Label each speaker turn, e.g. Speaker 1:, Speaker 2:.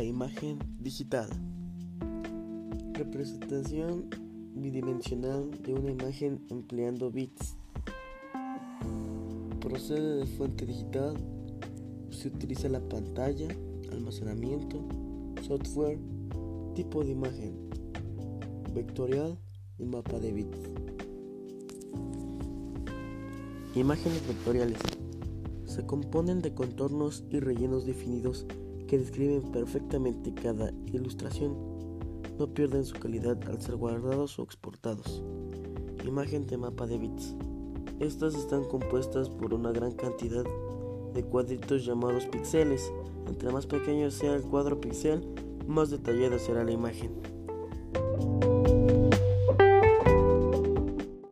Speaker 1: Imagen digital. Representación bidimensional de una imagen empleando bits. Procede de fuente digital. Se utiliza la pantalla, almacenamiento, software, tipo de imagen, vectorial y mapa de bits. Imágenes vectoriales. Se componen de contornos y rellenos definidos que describen perfectamente cada ilustración. No pierden su calidad al ser guardados o exportados. Imagen de mapa de bits. Estas están compuestas por una gran cantidad de cuadritos llamados píxeles. Entre más pequeño sea el cuadro píxel, más detallada será la imagen.